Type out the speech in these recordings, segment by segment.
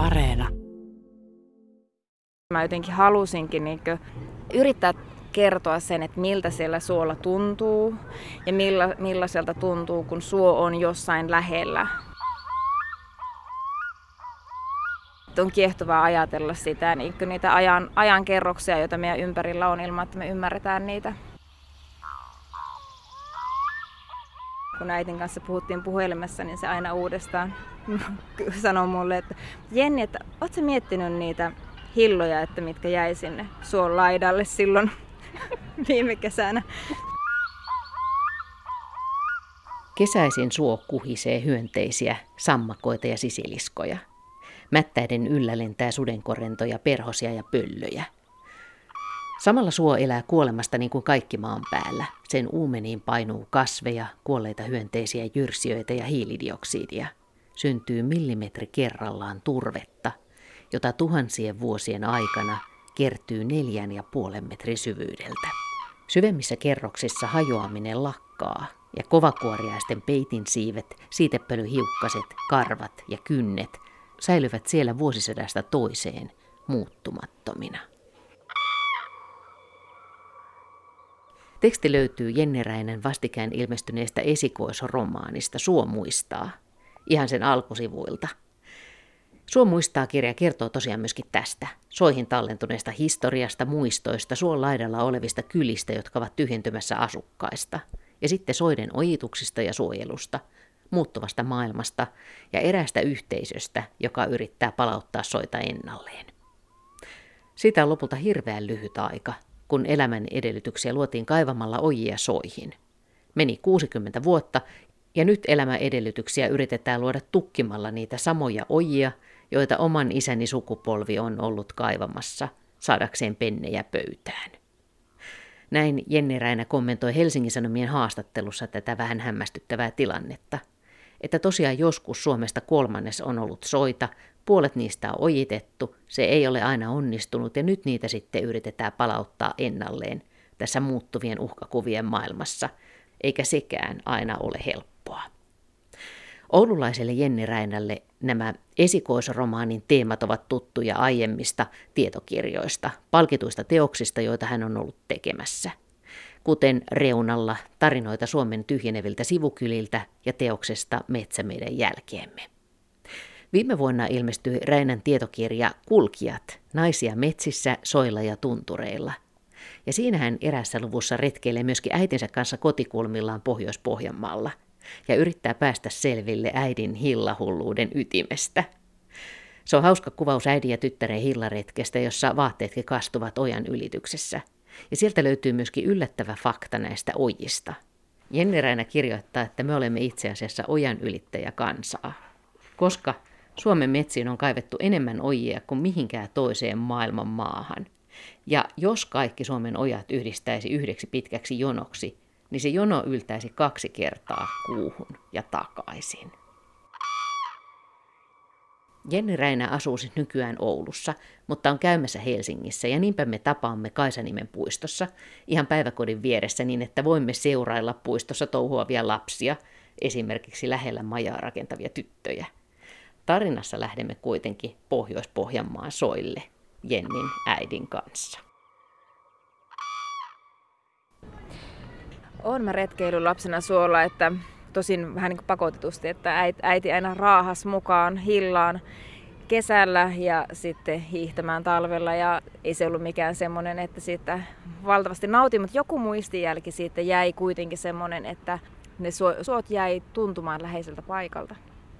Areena. Mä jotenkin halusinkin niin yrittää kertoa sen, että miltä siellä suolla tuntuu ja milla, millaiselta tuntuu, kun suo on jossain lähellä. On kiehtovaa ajatella sitä, niin niitä ajan, ajan kerroksia, joita meidän ympärillä on ilman, että me ymmärretään niitä. Kun äitin kanssa puhuttiin puhelimessa, niin se aina uudestaan sanoi mulle, että Jenni, että ootko miettinyt niitä hilloja, että mitkä jäi sinne suon laidalle silloin viime kesänä? Kesäisin suo kuhisee hyönteisiä, sammakoita ja sisiliskoja. Mättäiden yllä lentää sudenkorentoja, perhosia ja pöllöjä – Samalla suo elää kuolemasta niin kuin kaikki maan päällä. Sen uumeniin painuu kasveja, kuolleita hyönteisiä, jyrsijöitä ja hiilidioksidia. Syntyy millimetri kerrallaan turvetta, jota tuhansien vuosien aikana kertyy neljän ja puolen metrin syvyydeltä. Syvemmissä kerroksissa hajoaminen lakkaa ja kovakuoriaisten peitin siivet, siitepölyhiukkaset, karvat ja kynnet säilyvät siellä vuosisadasta toiseen muuttumattomina. Teksti löytyy Jenneräinen vastikään ilmestyneestä esikoisromaanista Suo muistaa, ihan sen alkusivuilta. Suo muistaa kirja kertoo tosiaan myöskin tästä, soihin tallentuneesta historiasta, muistoista, suon laidalla olevista kylistä, jotka ovat tyhjentymässä asukkaista, ja sitten soiden ojituksista ja suojelusta, muuttuvasta maailmasta ja eräästä yhteisöstä, joka yrittää palauttaa soita ennalleen. Siitä on lopulta hirveän lyhyt aika, kun elämän edellytyksiä luotiin kaivamalla ojia soihin. Meni 60 vuotta ja nyt elämäedellytyksiä yritetään luoda tukkimalla niitä samoja ojia, joita oman isäni sukupolvi on ollut kaivamassa saadakseen pennejä pöytään. Näin Jenni Räinä kommentoi Helsingin Sanomien haastattelussa tätä vähän hämmästyttävää tilannetta, että tosiaan joskus Suomesta kolmannes on ollut soita, Puolet niistä on ojitettu, se ei ole aina onnistunut ja nyt niitä sitten yritetään palauttaa ennalleen tässä muuttuvien uhkakuvien maailmassa, eikä sekään aina ole helppoa. Oululaiselle Jenni Räinälle nämä esikoisromaanin teemat ovat tuttuja aiemmista tietokirjoista, palkituista teoksista, joita hän on ollut tekemässä, kuten Reunalla tarinoita Suomen tyhjeneviltä sivukyliltä ja teoksesta Metsä meidän jälkeemme. Viime vuonna ilmestyi Räinän tietokirja Kulkijat, naisia metsissä, soilla ja tuntureilla. Ja siinä hän erässä luvussa retkeilee myöskin äitinsä kanssa kotikulmillaan Pohjois-Pohjanmaalla ja yrittää päästä selville äidin hillahulluuden ytimestä. Se on hauska kuvaus äidin ja tyttären hillaretkestä, jossa vaatteetkin kastuvat ojan ylityksessä. Ja sieltä löytyy myöskin yllättävä fakta näistä ojista. Jenni Räinä kirjoittaa, että me olemme itse asiassa ojan ylittäjä kansaa. Koska Suomen metsiin on kaivettu enemmän ojia kuin mihinkään toiseen maailman maahan. Ja jos kaikki Suomen ojat yhdistäisi yhdeksi pitkäksi jonoksi, niin se jono yltäisi kaksi kertaa kuuhun ja takaisin. Jenni Räinä asuu siis nykyään Oulussa, mutta on käymässä Helsingissä ja niinpä me tapaamme Kaisanimen puistossa ihan päiväkodin vieressä niin, että voimme seurailla puistossa touhuavia lapsia, esimerkiksi lähellä majaa rakentavia tyttöjä – Tarinassa lähdemme kuitenkin Pohjois-Pohjanmaan soille Jennin äidin kanssa. Olen mä retkeillyt lapsena suolla, että tosin vähän niin kuin pakotetusti, että äiti aina raahas mukaan hillaan kesällä ja sitten hiihtämään talvella ja ei se ollut mikään semmoinen, että siitä valtavasti nautin, mutta joku muistijälki siitä jäi kuitenkin semmoinen, että ne suot jäi tuntumaan läheiseltä paikalta.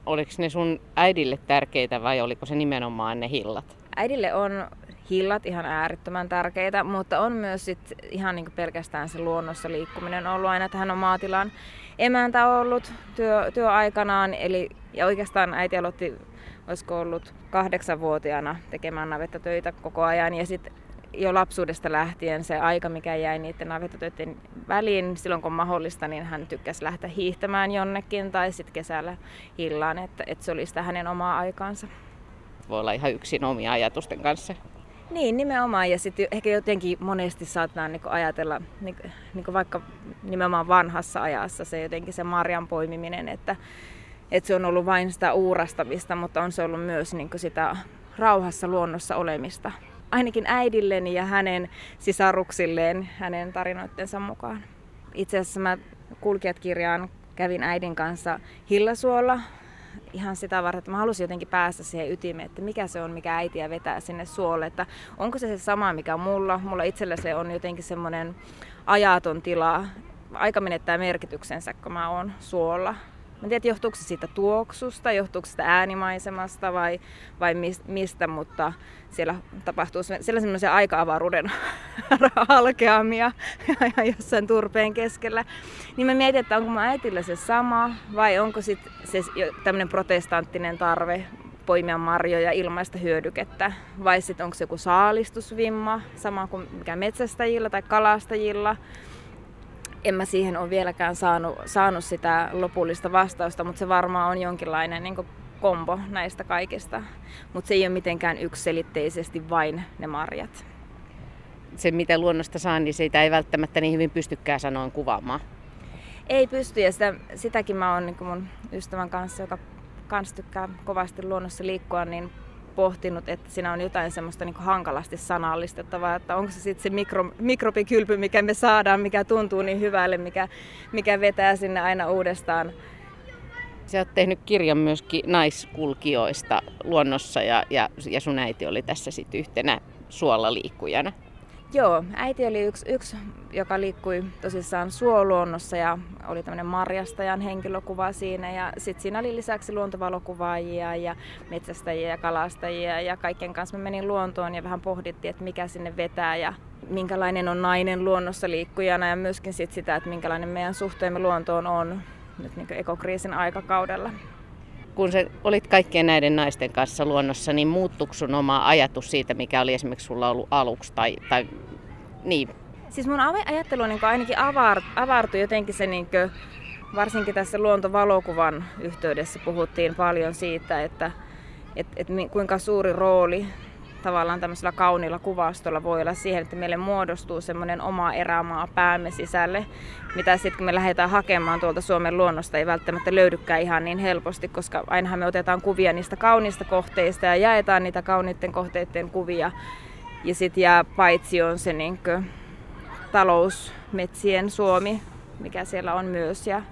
Oliko ne sun äidille tärkeitä vai oliko se nimenomaan ne hillat? Äidille on hillat ihan äärettömän tärkeitä, mutta on myös sit ihan niin pelkästään se luonnossa liikkuminen ollut aina, että hän on maatilan emäntä ollut työ, työaikanaan. Eli, ja oikeastaan äiti aloitti, olisiko ollut kahdeksanvuotiaana tekemään navettatöitä koko ajan. Ja sitten jo lapsuudesta lähtien se aika, mikä jäi niiden navettatöiden väliin, silloin kun mahdollista, niin hän tykkäsi lähteä hiihtämään jonnekin tai sitten kesällä hillaan, että, että se oli sitä hänen omaa aikaansa. Voi olla ihan yksin omia ajatusten kanssa. Niin, nimenomaan. Ja sitten ehkä jotenkin monesti saattaa niinku ajatella, niinku vaikka nimenomaan vanhassa ajassa, se jotenkin se marjan poimiminen, että että se on ollut vain sitä uurastamista, mutta on se ollut myös niin sitä rauhassa luonnossa olemista. Ainakin äidilleni ja hänen sisaruksilleen hänen tarinoittensa mukaan. Itse asiassa mä kulkijat kävin äidin kanssa Hillasuolla ihan sitä varten, että mä halusin jotenkin päästä siihen ytimeen, että mikä se on, mikä äitiä vetää sinne suolle. Että onko se se sama, mikä mulla. Mulla itsellä se on jotenkin semmoinen ajaton tila. Aika menettää merkityksensä, kun mä oon suolla. Mä en tiedä, johtuuko se siitä tuoksusta, johtuuko sitä äänimaisemasta vai, vai mistä, mutta siellä tapahtuu siellä semmoisia aika-avaruuden halkeamia jossain turpeen keskellä. Niin mä mietin, että onko mä äitillä se sama vai onko sitten se tämmöinen protestanttinen tarve poimia marjoja ilmaista hyödykettä, vai sitten onko se joku saalistusvimma, sama kuin mikä metsästäjillä tai kalastajilla en mä siihen ole vieläkään saanut, saanut sitä lopullista vastausta, mutta se varmaan on jonkinlainen niin kombo näistä kaikista. Mutta se ei ole mitenkään yksilitteisesti vain ne marjat. Se, mitä luonnosta saa, niin siitä ei välttämättä niin hyvin pystykään sanoen kuvaamaan. Ei pysty, ja sitä, sitäkin mä oon niin mun ystävän kanssa, joka kans tykkää kovasti luonnossa liikkua, niin pohtinut, että siinä on jotain semmoista niin hankalasti sanallistettavaa, että onko se sitten se mikro, mikrobikylpy, mikä me saadaan, mikä tuntuu niin hyvälle, mikä, mikä vetää sinne aina uudestaan. Sä oot tehnyt kirjan myöskin naiskulkijoista luonnossa ja, ja, ja sun äiti oli tässä sitten yhtenä suolla liikkujana. Joo, äiti oli yksi, yksi joka liikkui tosissaan suoluonnossa ja oli tämmöinen marjastajan henkilökuva siinä. Ja sitten siinä oli lisäksi luontovalokuvaajia ja metsästäjiä ja kalastajia ja kaiken kanssa me menin luontoon ja vähän pohdittiin, että mikä sinne vetää ja minkälainen on nainen luonnossa liikkujana ja myöskin sit sitä, että minkälainen meidän suhteemme luontoon on nyt niin ekokriisin aikakaudella kun sä olit kaikkien näiden naisten kanssa luonnossa, niin muuttuiko sun oma ajatus siitä, mikä oli esimerkiksi sulla ollut aluksi? Tai, tai, niin. Siis mun ajattelu niin ainakin avartui jotenkin se, niin kuin, varsinkin tässä luontovalokuvan yhteydessä puhuttiin paljon siitä, että et, et, kuinka suuri rooli tavallaan tämmöisellä kauniilla kuvastolla voi olla siihen, että meille muodostuu semmoinen oma erämaa päämme sisälle, mitä sitten kun me lähdetään hakemaan tuolta Suomen luonnosta ei välttämättä löydykään ihan niin helposti, koska ainahan me otetaan kuvia niistä kauniista kohteista ja jaetaan niitä kauniitten kohteiden kuvia. Ja sitten jää paitsi on se niin talousmetsien Suomi, mikä siellä on myös, ja,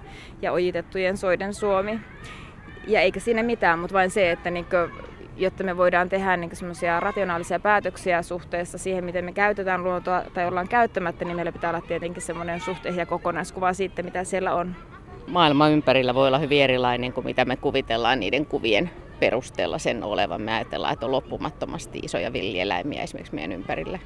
ja ojitettujen soiden Suomi. Ja eikä siinä mitään, mutta vain se, että niin jotta me voidaan tehdä niin semmoisia rationaalisia päätöksiä suhteessa siihen, miten me käytetään luontoa tai ollaan käyttämättä, niin meillä pitää olla tietenkin semmoinen suhte ja kokonaiskuva siitä, mitä siellä on. Maailma ympärillä voi olla hyvin erilainen kuin mitä me kuvitellaan niiden kuvien perusteella sen olevan. Me ajatellaan, että on loppumattomasti isoja villieläimiä esimerkiksi meidän ympärillä.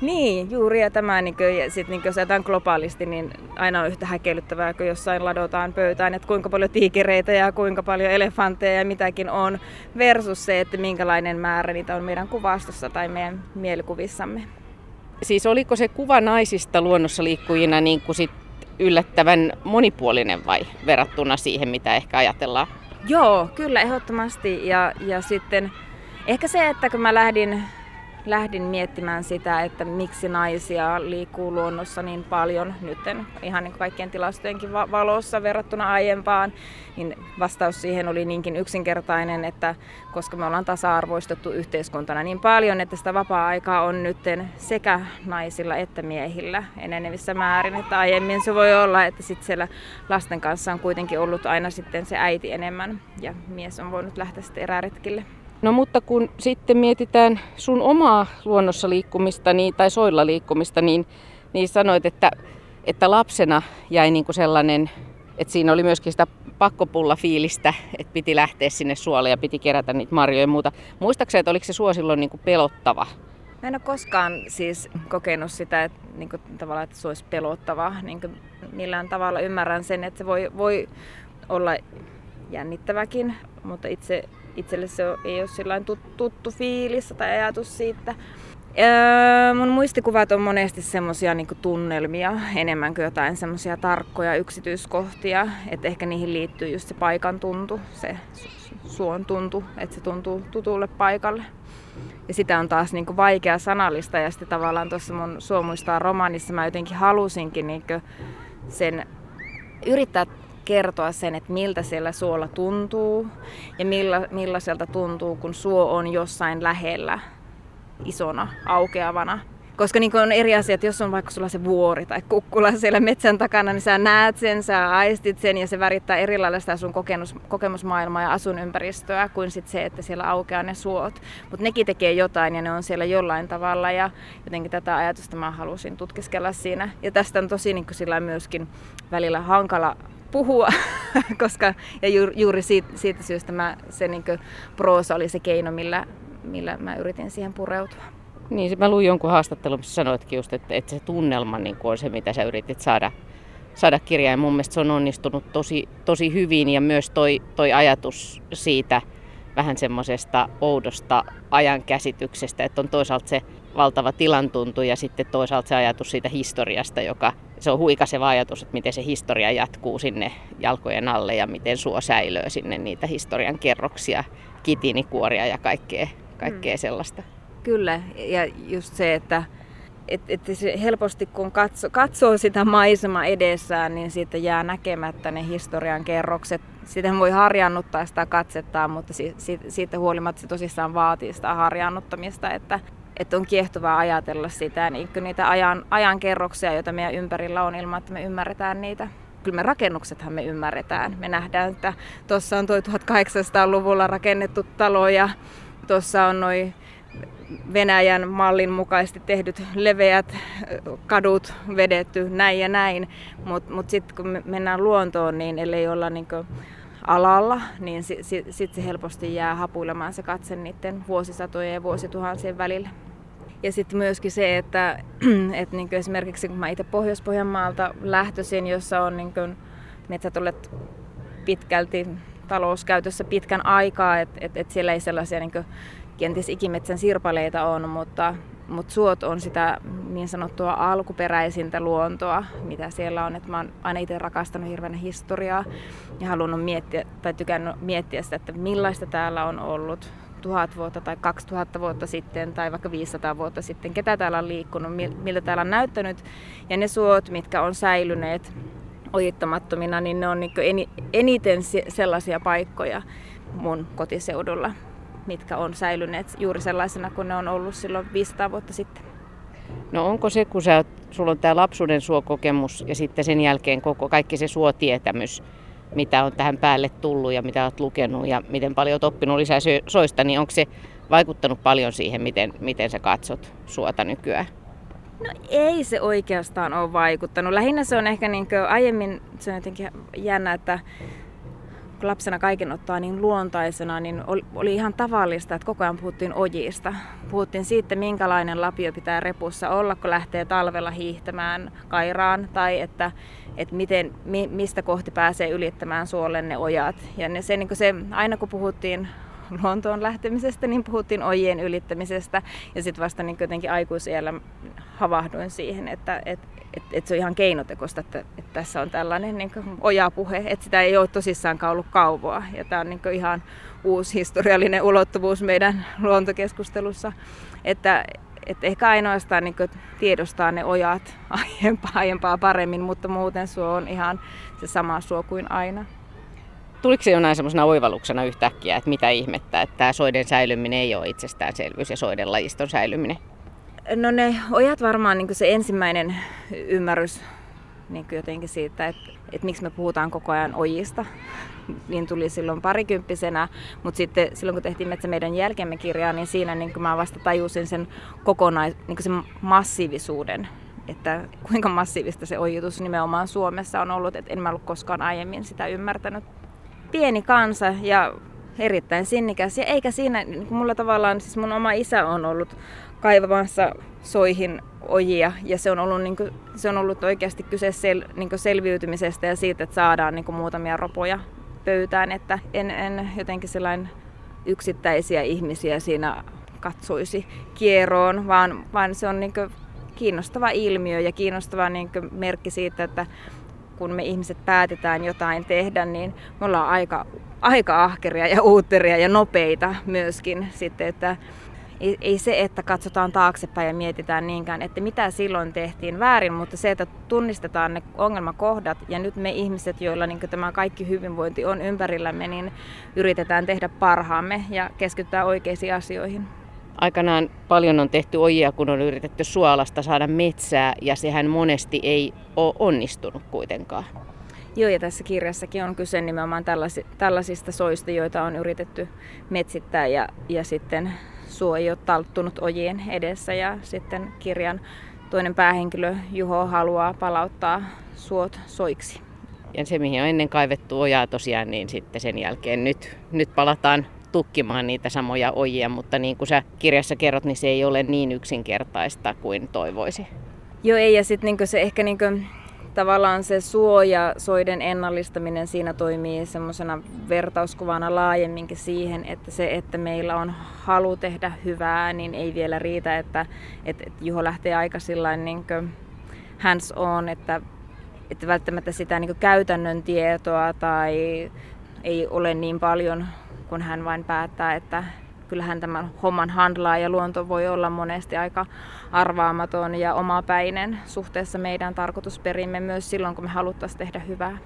Niin, juuri ja tämä, niin kuin, ja sit, niin kuin, jos globaalisti, niin aina on yhtä häkellyttävää, kun jossain ladotaan pöytään, että kuinka paljon tiikereitä ja kuinka paljon elefantteja ja mitäkin on, versus se, että minkälainen määrä niitä on meidän kuvastossa tai meidän mielikuvissamme. Siis oliko se kuva naisista luonnossa liikkujina niin kuin sit yllättävän monipuolinen vai verrattuna siihen, mitä ehkä ajatellaan? Joo, kyllä ehdottomasti. Ja, ja sitten ehkä se, että kun mä lähdin lähdin miettimään sitä, että miksi naisia liikkuu luonnossa niin paljon nyt ihan niin kaikkien tilastojenkin valossa verrattuna aiempaan, niin vastaus siihen oli niinkin yksinkertainen, että koska me ollaan tasa-arvoistettu yhteiskuntana niin paljon, että sitä vapaa-aikaa on nyt sekä naisilla että miehillä enenevissä määrin, että aiemmin se voi olla, että sitten siellä lasten kanssa on kuitenkin ollut aina sitten se äiti enemmän ja mies on voinut lähteä sitten eräretkille. No mutta kun sitten mietitään sun omaa luonnossa liikkumista niin, tai soilla liikkumista, niin, niin sanoit, että, että lapsena jäi niin kuin sellainen, että siinä oli myöskin sitä pakkopulla fiilistä, että piti lähteä sinne suolle ja piti kerätä niitä marjoja ja muuta. Muistaakseni, että oliko se suo silloin niin kuin pelottava? Mä en ole koskaan siis kokenut sitä, että, niin kuin, tavallaan, että se olisi pelottava. Niin kuin, millään tavalla ymmärrän sen, että se voi, voi olla jännittäväkin, mutta itse itselle se ei ole sellainen tuttu fiilis tai ajatus siitä. Öö, mun muistikuvat on monesti semmoisia niinku tunnelmia enemmän kuin jotain semmoisia tarkkoja yksityiskohtia. Että ehkä niihin liittyy just se paikan tuntu, se suon tuntu, että se tuntuu tutulle paikalle. Ja sitä on taas niinku vaikea sanallista ja sitten tavallaan tuossa mun Suomuistaa romaanissa mä jotenkin halusinkin niinku sen yrittää kertoa sen, että miltä siellä suolla tuntuu ja milla, millaiselta tuntuu, kun suo on jossain lähellä isona aukeavana koska niin on eri asiat, jos on vaikka sulla se vuori tai kukkula siellä metsän takana, niin sä näet sen, sä aistit sen ja se värittää eri sitä sun kokemus, kokemusmaailmaa ja asunympäristöä kuin sit se, että siellä aukeaa ne suot. Mutta nekin tekee jotain ja ne on siellä jollain tavalla ja jotenkin tätä ajatusta mä halusin tutkiskella siinä. Ja tästä on tosi niin sillä myöskin välillä hankala puhua, koska ja juuri siitä, siitä syystä mä, se niin proosa oli se keino, millä, millä mä yritin siihen pureutua. Niin, mä luin jonkun haastattelun, missä sanoitkin just, että, että se tunnelma niin on se, mitä sä yritit saada, saada kirjaan. Ja mun mielestä se on onnistunut tosi, tosi hyvin ja myös toi, toi ajatus siitä vähän semmoisesta oudosta ajankäsityksestä, että on toisaalta se valtava tilantuntu ja sitten toisaalta se ajatus siitä historiasta, joka se on huikaseva ajatus, että miten se historia jatkuu sinne jalkojen alle ja miten suo säilöö sinne niitä historian kerroksia, kitinikuoria ja kaikkea, kaikkea mm. sellaista. Kyllä, ja just se, että et, et se helposti kun katso, katsoo sitä maisemaa edessään, niin siitä jää näkemättä ne historian kerrokset. Sitä voi harjannuttaa sitä katsettaa, mutta si, si, siitä huolimatta se tosissaan vaatii sitä harjannuttamista, että, että on kiehtovaa ajatella sitä, niin niitä ajan, ajan kerroksia, joita meidän ympärillä on ilman, että me ymmärretään niitä kyllä me rakennuksethan me ymmärretään. Me nähdään, että tuossa on tuo 1800-luvulla rakennettu talo ja tuossa on noin Venäjän mallin mukaisesti tehdyt leveät kadut vedetty näin ja näin, mutta mut sitten kun me mennään luontoon, niin ellei olla niin alalla, niin sitten sit, sit se helposti jää hapuilemaan se katse niiden vuosisatojen ja vuosituhansien välillä. Ja sitten myöskin se, että, että niin esimerkiksi kun mä itse Pohjois-Pohjanmaalta lähtöisin, jossa on niin metsät olleet pitkälti talouskäytössä pitkän aikaa, että et, et siellä ei sellaisia niin kenties ikimetsän sirpaleita on, mutta, mutta suot on sitä niin sanottua alkuperäisintä luontoa, mitä siellä on. Että mä oon aina itse rakastanut hirveän historiaa ja halunnut miettiä, tai tykännyt miettiä sitä, että millaista täällä on ollut tuhat vuotta tai 2000 vuotta sitten tai vaikka 500 vuotta sitten, ketä täällä on liikkunut, miltä täällä on näyttänyt. Ja ne suot, mitkä on säilyneet ojittamattomina, niin ne on niin eniten sellaisia paikkoja mun kotiseudulla, mitkä on säilyneet juuri sellaisena kuin ne on ollut silloin 500 vuotta sitten. No onko se, kun sä, sulla on tämä lapsuuden suokokemus ja sitten sen jälkeen koko kaikki se suotietämys, mitä on tähän päälle tullut ja mitä olet lukenut ja miten paljon olet oppinut lisää soista, niin onko se vaikuttanut paljon siihen, miten, miten sä katsot suota nykyään? No ei se oikeastaan ole vaikuttanut. Lähinnä se on ehkä niin aiemmin, se on jotenkin jännä, että kun lapsena kaiken ottaa niin luontaisena, niin oli ihan tavallista, että koko ajan puhuttiin ojista. Puhuttiin siitä, minkälainen lapio pitää repussa olla, kun lähtee talvella hiihtämään kairaan, tai että, että miten, mistä kohti pääsee ylittämään suolle ne ojat. Ja ne, se, niin se, aina kun puhuttiin luontoon lähtemisestä, niin puhuttiin ojien ylittämisestä. Ja sitten vasta niin jotenkin aikuisiellä havahduin siihen, että, että että et se on ihan keinotekosta, että, että tässä on tällainen niin ojapuhe, että sitä ei ole tosissaankaan ollut kauvoa. Ja tämä on niin ihan uusi historiallinen ulottuvuus meidän luontokeskustelussa, että, että ehkä ainoastaan niin tiedostaa ne ojat aiempaa, aiempaa paremmin, mutta muuten suo on ihan se sama suo kuin aina. Tuliko se jonain semmoisena oivalluksena yhtäkkiä, että mitä ihmettä, että tämä soiden säilyminen ei ole itsestäänselvyys ja soiden lajiston säilyminen? No ne ojat varmaan niin se ensimmäinen ymmärrys niin jotenkin siitä, että, että miksi me puhutaan koko ajan ojista, niin tuli silloin parikymppisenä, mutta sitten silloin kun tehtiin Metsä meidän jälkemme kirjaa, niin siinä niin mä vasta tajusin sen kokonais, niin sen massiivisuuden, että kuinka massiivista se ojitus nimenomaan Suomessa on ollut, että en mä ollut koskaan aiemmin sitä ymmärtänyt. Pieni kansa ja erittäin sinnikäs ja eikä siinä, niin mulla tavallaan, siis mun oma isä on ollut kaivamassa soihin ojia. Ja se on ollut, niin kuin, se on ollut oikeasti kyse sel, niin selviytymisestä ja siitä, että saadaan niin muutamia ropoja pöytään, että en, en jotenkin sellainen yksittäisiä ihmisiä siinä katsoisi kieroon, vaan, vaan se on niin kiinnostava ilmiö ja kiinnostava niin merkki siitä, että kun me ihmiset päätetään jotain tehdä, niin me ollaan aika, aika ahkeria ja uutteria ja nopeita myöskin sitten, että ei, ei se, että katsotaan taaksepäin ja mietitään niinkään, että mitä silloin tehtiin väärin, mutta se, että tunnistetaan ne ongelmakohdat ja nyt me ihmiset, joilla niin tämä kaikki hyvinvointi on ympärillämme, niin yritetään tehdä parhaamme ja keskitytään oikeisiin asioihin. Aikanaan paljon on tehty ojia, kun on yritetty suolasta saada metsää ja sehän monesti ei ole onnistunut kuitenkaan. Joo, ja tässä kirjassakin on kyse nimenomaan tällaisista soista, joita on yritetty metsittää ja, ja sitten suo ei ole talttunut ojien edessä ja sitten kirjan toinen päähenkilö Juho haluaa palauttaa suot soiksi. Ja se, mihin on ennen kaivettu ojaa tosiaan, niin sitten sen jälkeen nyt, nyt palataan tukkimaan niitä samoja ojia, mutta niin kuin sä kirjassa kerrot, niin se ei ole niin yksinkertaista kuin toivoisi. Joo, ei, ja sitten niin se ehkä niin tavallaan se suoja, soiden ennallistaminen siinä toimii semmoisena vertauskuvana laajemminkin siihen, että se, että meillä on halu tehdä hyvää, niin ei vielä riitä, että, että, että Juho lähtee aika sillain niin hands on, että, että välttämättä sitä niin käytännön tietoa tai ei ole niin paljon, kun hän vain päättää, että kyllähän tämän homman handlaa ja luonto voi olla monesti aika arvaamaton ja omapäinen suhteessa meidän tarkoitusperimme myös silloin, kun me haluttaisiin tehdä hyvää.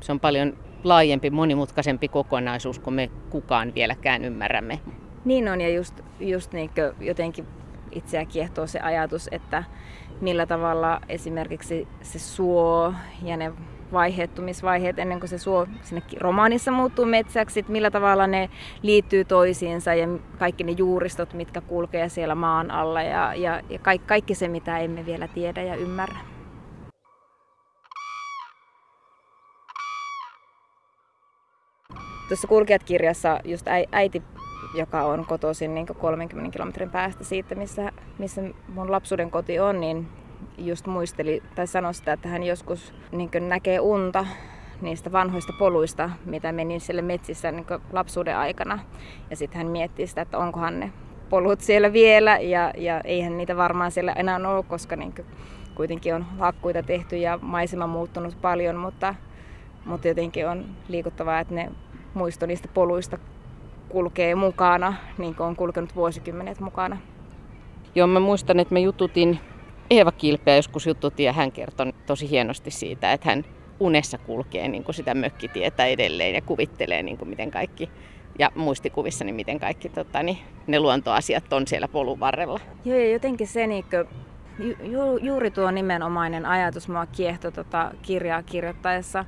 Se on paljon laajempi, monimutkaisempi kokonaisuus, kun me kukaan vieläkään ymmärrämme. Niin on, ja just, just niin jotenkin itseä kiehtoo se ajatus, että millä tavalla esimerkiksi se suo ja ne vaiheettumisvaiheet ennen kuin se suo sinne romaanissa muuttuu metsäksi, että millä tavalla ne liittyy toisiinsa ja kaikki ne juuristot, mitkä kulkee siellä maan alla ja, ja, ja kaikki, kaikki se, mitä emme vielä tiedä ja ymmärrä. Tuossa Kulkijat-kirjassa just äiti, joka on kotoisin niin 30 kilometrin päästä siitä, missä, missä mun lapsuuden koti on, niin just muisteli tai sanoi sitä, että hän joskus niin näkee unta niistä vanhoista poluista, mitä meni siellä metsissä niin lapsuuden aikana. Ja sitten hän miettii sitä, että onkohan ne polut siellä vielä ja, ja eihän niitä varmaan siellä enää ole, koska niin kuitenkin on hakkuita tehty ja maisema muuttunut paljon, mutta, mutta jotenkin on liikuttavaa, että ne muisto niistä poluista kulkee mukana, niin kuin on kulkenut vuosikymmenet mukana. Joo, mä muistan, että mä jututin Eeva Kilpeä joskus jututin ja hän kertoi tosi hienosti siitä, että hän unessa kulkee niin kuin sitä mökkitietä edelleen ja kuvittelee niin kuin miten kaikki ja muistikuvissani miten kaikki tota, niin, ne luontoasiat on siellä polun varrella. Joo ja jotenkin se niin kuin, ju, juuri tuo nimenomainen ajatus mua kiehto tota kirjaa kirjoittaessa.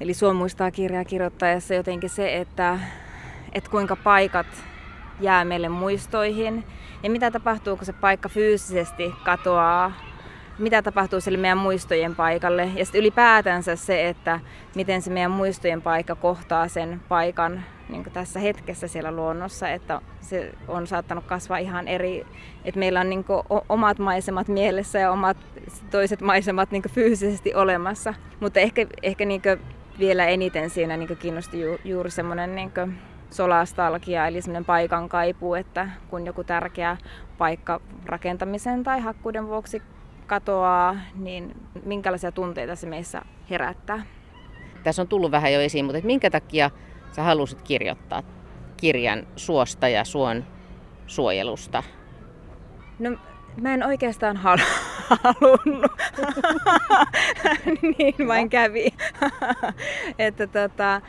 Eli Suo muistaa kirjaa kirjoittaessa jotenkin se, että, että kuinka paikat jää meille muistoihin. Ja mitä tapahtuu, kun se paikka fyysisesti katoaa, mitä tapahtuu sille meidän muistojen paikalle? Ja sitten ylipäätänsä se, että miten se meidän muistojen paikka kohtaa sen paikan niin tässä hetkessä siellä luonnossa, että se on saattanut kasvaa ihan eri, että meillä on niin omat maisemat mielessä ja omat toiset maisemat niin fyysisesti olemassa, mutta ehkä, ehkä niin vielä eniten siinä niin kiinnosti ju, juuri semmoinen niin solastalgia, eli semmoinen paikan kaipuu, että kun joku tärkeä paikka rakentamisen tai hakkuuden vuoksi katoaa, niin minkälaisia tunteita se meissä herättää. Tässä on tullut vähän jo esiin, mutta minkä takia sä halusit kirjoittaa kirjan suosta ja suon suojelusta? No mä en oikeastaan halunnut. niin vain kävi. että tota,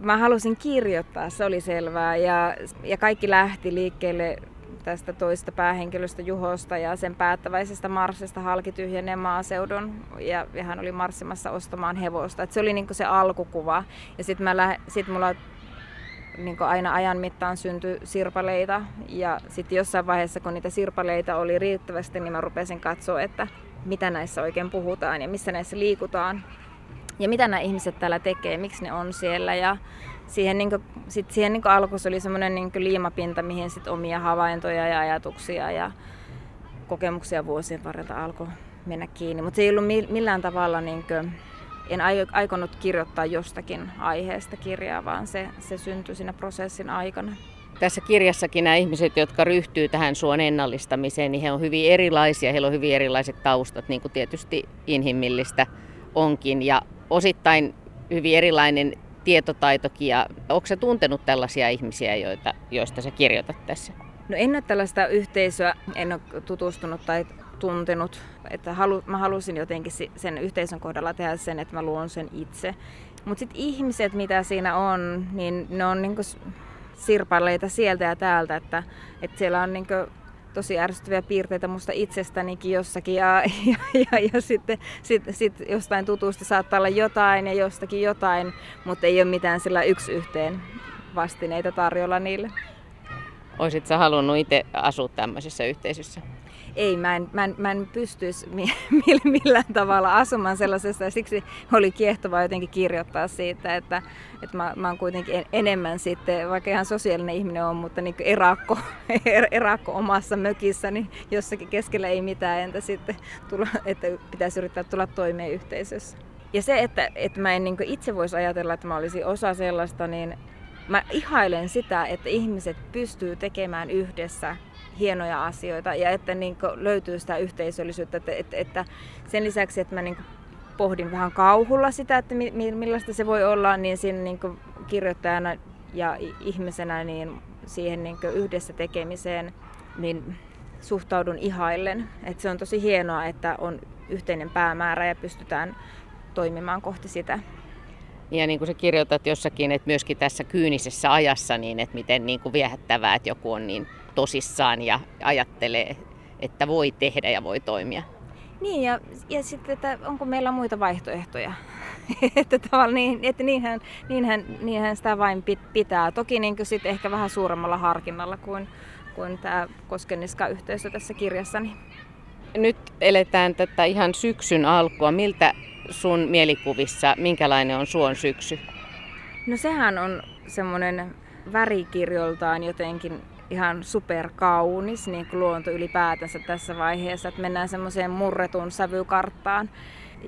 mä halusin kirjoittaa, se oli selvää. Ja, ja kaikki lähti liikkeelle tästä toista päähenkilöstä Juhosta ja sen päättäväisestä marssista halki tyhjenee maaseudun ja, ja hän oli marssimassa ostamaan hevosta. Et se oli niinku se alkukuva. Ja sitten sit mulla niin aina ajan mittaan syntyi sirpaleita ja sitten jossain vaiheessa, kun niitä sirpaleita oli riittävästi, niin mä rupesin katsoa, että mitä näissä oikein puhutaan ja missä näissä liikutaan ja mitä nämä ihmiset täällä tekee, miksi ne on siellä. Ja siihen, niin kuin, sit siihen niin alkuun oli semmoinen niin liimapinta, mihin sit omia havaintoja ja ajatuksia ja kokemuksia vuosien varrelta alkoi mennä kiinni. Mutta se ei ollut millään tavalla, niin kuin, en aikonut kirjoittaa jostakin aiheesta kirjaa, vaan se, se syntyi siinä prosessin aikana. Tässä kirjassakin nämä ihmiset, jotka ryhtyy tähän suon ennallistamiseen, niin he on hyvin erilaisia, heillä on hyvin erilaiset taustat, niin kuin tietysti inhimillistä onkin. Ja osittain hyvin erilainen tietotaitokin. Ja onko se tuntenut tällaisia ihmisiä, joita, joista sä kirjoitat tässä? No en ole tällaista yhteisöä, en ole tutustunut tai tuntenut, että halu, mä halusin jotenkin sen yhteisön kohdalla tehdä sen, että mä luon sen itse. Mutta sitten ihmiset, mitä siinä on, niin ne on niinku sirpaleita sieltä ja täältä, että, että siellä on niinku tosi ärsyttäviä piirteitä musta itsestänikin jossakin ja, ja, ja, ja sitten sit, sit jostain tutusta saattaa olla jotain ja jostakin jotain, mutta ei ole mitään sillä yksi yhteen vastineita tarjolla niille. Olisit sä halunnut itse asua tämmöisessä yhteisössä? Ei, mä en, mä en, mä en pystyisi millään tavalla asumaan sellaisessa ja siksi oli kiehtovaa jotenkin kirjoittaa siitä, että, että mä, mä oon kuitenkin enemmän sitten, vaikka ihan sosiaalinen ihminen on, mutta niin erakko, er, erakko omassa mökissäni niin jossakin keskellä ei mitään, entä sitten tulla, että pitäisi yrittää tulla toimeen yhteisössä. Ja se, että, että mä en niin itse voisi ajatella, että mä olisin osa sellaista, niin mä ihailen sitä, että ihmiset pystyy tekemään yhdessä hienoja asioita ja että niin löytyy sitä yhteisöllisyyttä, että, että, että sen lisäksi, että mä niin pohdin vähän kauhulla sitä, että millaista se voi olla, niin siinä niin kirjoittajana ja ihmisenä niin siihen niin yhdessä tekemiseen niin suhtaudun ihaillen. Että se on tosi hienoa, että on yhteinen päämäärä ja pystytään toimimaan kohti sitä. Ja niin kuin sä kirjoitat jossakin, että myöskin tässä kyynisessä ajassa, niin että miten niin kuin viehättävää, että joku on niin tosissaan ja ajattelee, että voi tehdä ja voi toimia. Niin, ja, ja sitten, että onko meillä muita vaihtoehtoja. että tavallaan niin, että niinhän, niinhän, niinhän sitä vain pitää. Toki niin sitten ehkä vähän suuremmalla harkinnalla kuin, kuin tämä Koskeniska-yhteisö tässä kirjassani. Nyt eletään tätä ihan syksyn alkua. Miltä sun mielikuvissa, minkälainen on suon syksy? No sehän on semmoinen värikirjoltaan jotenkin ihan superkaunis niin kuin luonto ylipäätänsä tässä vaiheessa, että mennään semmoiseen murretun sävykarttaan.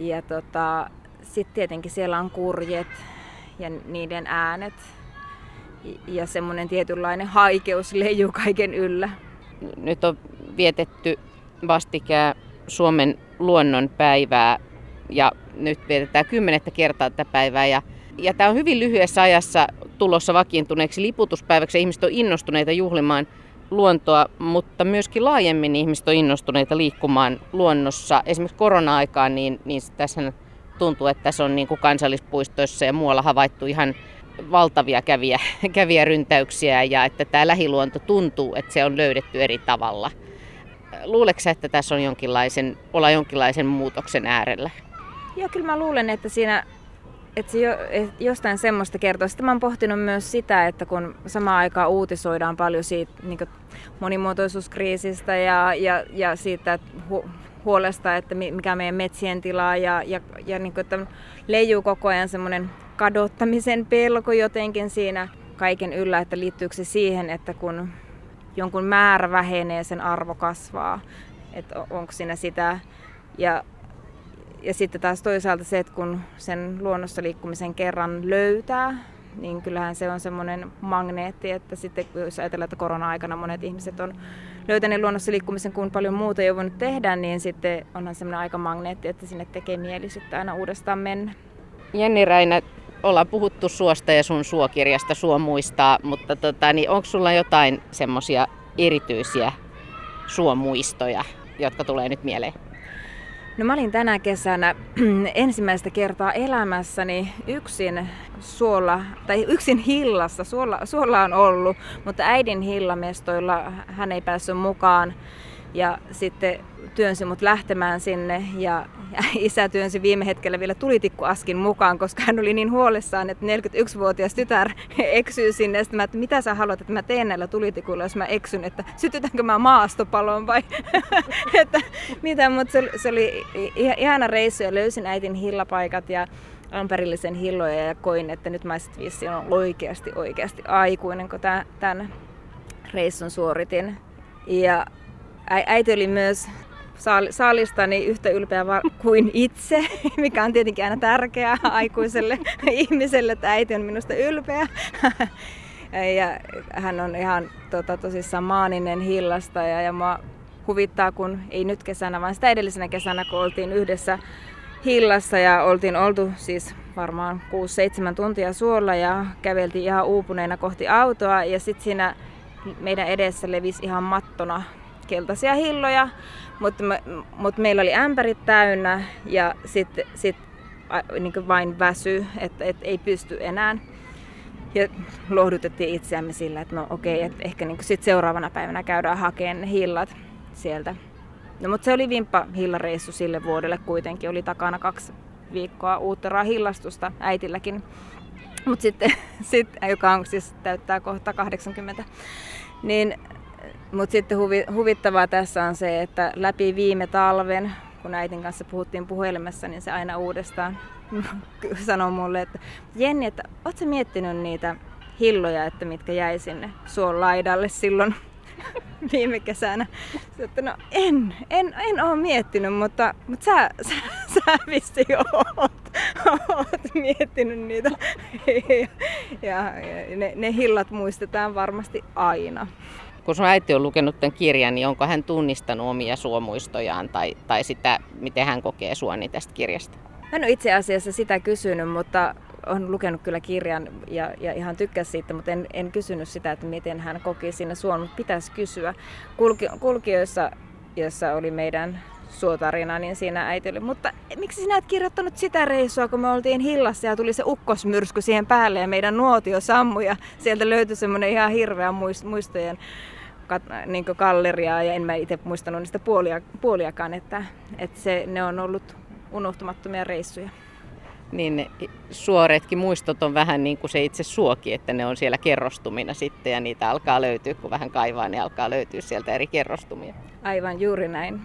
Ja tota, sitten tietenkin siellä on kurjet ja niiden äänet ja semmoinen tietynlainen haikeus leijuu kaiken yllä. Nyt on vietetty vastikään Suomen luonnonpäivää ja nyt vietetään kymmenettä kertaa tätä päivää ja, ja tämä on hyvin lyhyessä ajassa tulossa vakiintuneeksi liputuspäiväksi. Ihmiset on innostuneita juhlimaan luontoa, mutta myöskin laajemmin ihmiset on innostuneita liikkumaan luonnossa. Esimerkiksi korona-aikaan niin, niin tässä tuntuu, että tässä on niin kuin kansallispuistoissa ja muualla havaittu ihan valtavia käviä, käviä ryntäyksiä ja että tämä lähiluonto tuntuu, että se on löydetty eri tavalla. Luuleeko että tässä on jonkinlaisen, olla jonkinlaisen muutoksen äärellä? Joo, kyllä mä luulen, että siinä että se jo, et jostain semmoista kertoo. Sitten mä oon pohtinut myös sitä, että kun samaan aikaan uutisoidaan paljon siitä niin monimuotoisuuskriisistä ja, ja, ja siitä hu, huolesta, että mikä meidän metsien tilaa ja, ja, ja niin kuin, että leijuu koko ajan semmoinen kadottamisen pelko jotenkin siinä kaiken yllä, että liittyykö se siihen, että kun jonkun määrä vähenee, sen arvo kasvaa. Että onko siinä sitä. Ja ja sitten taas toisaalta se, että kun sen luonnossa liikkumisen kerran löytää, niin kyllähän se on semmoinen magneetti, että sitten jos ajatellaan, että korona-aikana monet ihmiset on löytäneet luonnossa liikkumisen, kun paljon muuta ei ole voinut tehdä, niin sitten onhan semmoinen aika magneetti, että sinne tekee mieli sitten aina uudestaan mennä. Jenni Räinä, ollaan puhuttu suosta ja sun suokirjasta, suo muistaa, mutta tota, niin onko sulla jotain semmoisia erityisiä suomuistoja, jotka tulee nyt mieleen? No mä olin tänä kesänä ensimmäistä kertaa elämässäni yksin suolla, tai yksin hillassa. Suolla, suolla on ollut, mutta äidin hillamestoilla hän ei päässyt mukaan. Ja sitten työnsi mut lähtemään sinne ja isä työnsi viime hetkellä vielä tulitikkuaskin mukaan, koska hän oli niin huolissaan, että 41-vuotias tytär eksyy sinne. Ja mä, että mitä sä haluat, että mä teen näillä tulitikuilla, jos mä eksyn, että sytytänkö mä maastopalon vai että mitä, mutta se, se oli ihana reissu ja löysin äitin hillapaikat ja amperillisen hilloja ja koin, että nyt mä sitten vissi on oikeasti oikeasti aikuinen, kun tämän reissun suoritin. Ja äiti oli myös saalistani yhtä ylpeä kuin itse, mikä on tietenkin aina tärkeää aikuiselle ihmiselle, että äiti on minusta ylpeä. ja hän on ihan tota, tosissaan maaninen hillasta ja, ja mua huvittaa, kun ei nyt kesänä, vaan sitä edellisenä kesänä, kun oltiin yhdessä hillassa ja oltiin oltu siis varmaan 6-7 tuntia suolla ja käveltiin ihan uupuneena kohti autoa ja sitten siinä meidän edessä levisi ihan mattona keltaisia hilloja, mutta, me, mutta meillä oli ämpärit täynnä ja sitten sit, niin vain väsy, että et ei pysty enää. Ja lohdutettiin itseämme sillä, että no okei, että ehkä niin sit seuraavana päivänä käydään hakemaan ne hillat sieltä. No, mutta se oli vimppa hillareissu sille vuodelle kuitenkin. Oli takana kaksi viikkoa uutta hillastusta äitilläkin. Mutta sitten, sit, joka on siis täyttää kohta 80. Niin, mutta sitten huvi, huvittavaa tässä on se, että läpi viime talven, kun äitin kanssa puhuttiin puhelimessa, niin se aina uudestaan sanoi mulle, että Jenni, että ootko miettinyt niitä hilloja, että mitkä jäi sinne suon laidalle silloin viime kesänä. Sitten, no en, en, en ole miettinyt, mutta, mutta sä, sä, sä vissi oot, oot miettinyt niitä. Ja, ja ne, ne hillat muistetaan varmasti aina. Kun sun äiti on lukenut tämän kirjan, niin onko hän tunnistanut omia suomuistojaan tai, tai sitä, miten hän kokee suoni tästä kirjasta? Hän on itse asiassa sitä kysynyt, mutta on lukenut kyllä kirjan ja, ja ihan tykkäsi siitä, mutta en, en kysynyt sitä, että miten hän koki siinä suon, mutta pitäisi kysyä. Kulki, kulkijoissa, jossa oli meidän suotarina, niin siinä äiti oli, mutta miksi sinä et kirjoittanut sitä reissua, kun me oltiin hillassa ja tuli se ukkosmyrsky siihen päälle ja meidän nuotio sammui ja sieltä löytyi semmoinen ihan hirveä muistojen niin galleriaa ja en mä itse muistanut niistä puolia, puoliakaan, että, että se, ne on ollut unohtumattomia reissuja. Niin suoretkin muistot on vähän niin kuin se itse suoki, että ne on siellä kerrostumina sitten ja niitä alkaa löytyä, kun vähän kaivaa, niin alkaa löytyä sieltä eri kerrostumia. Aivan juuri näin.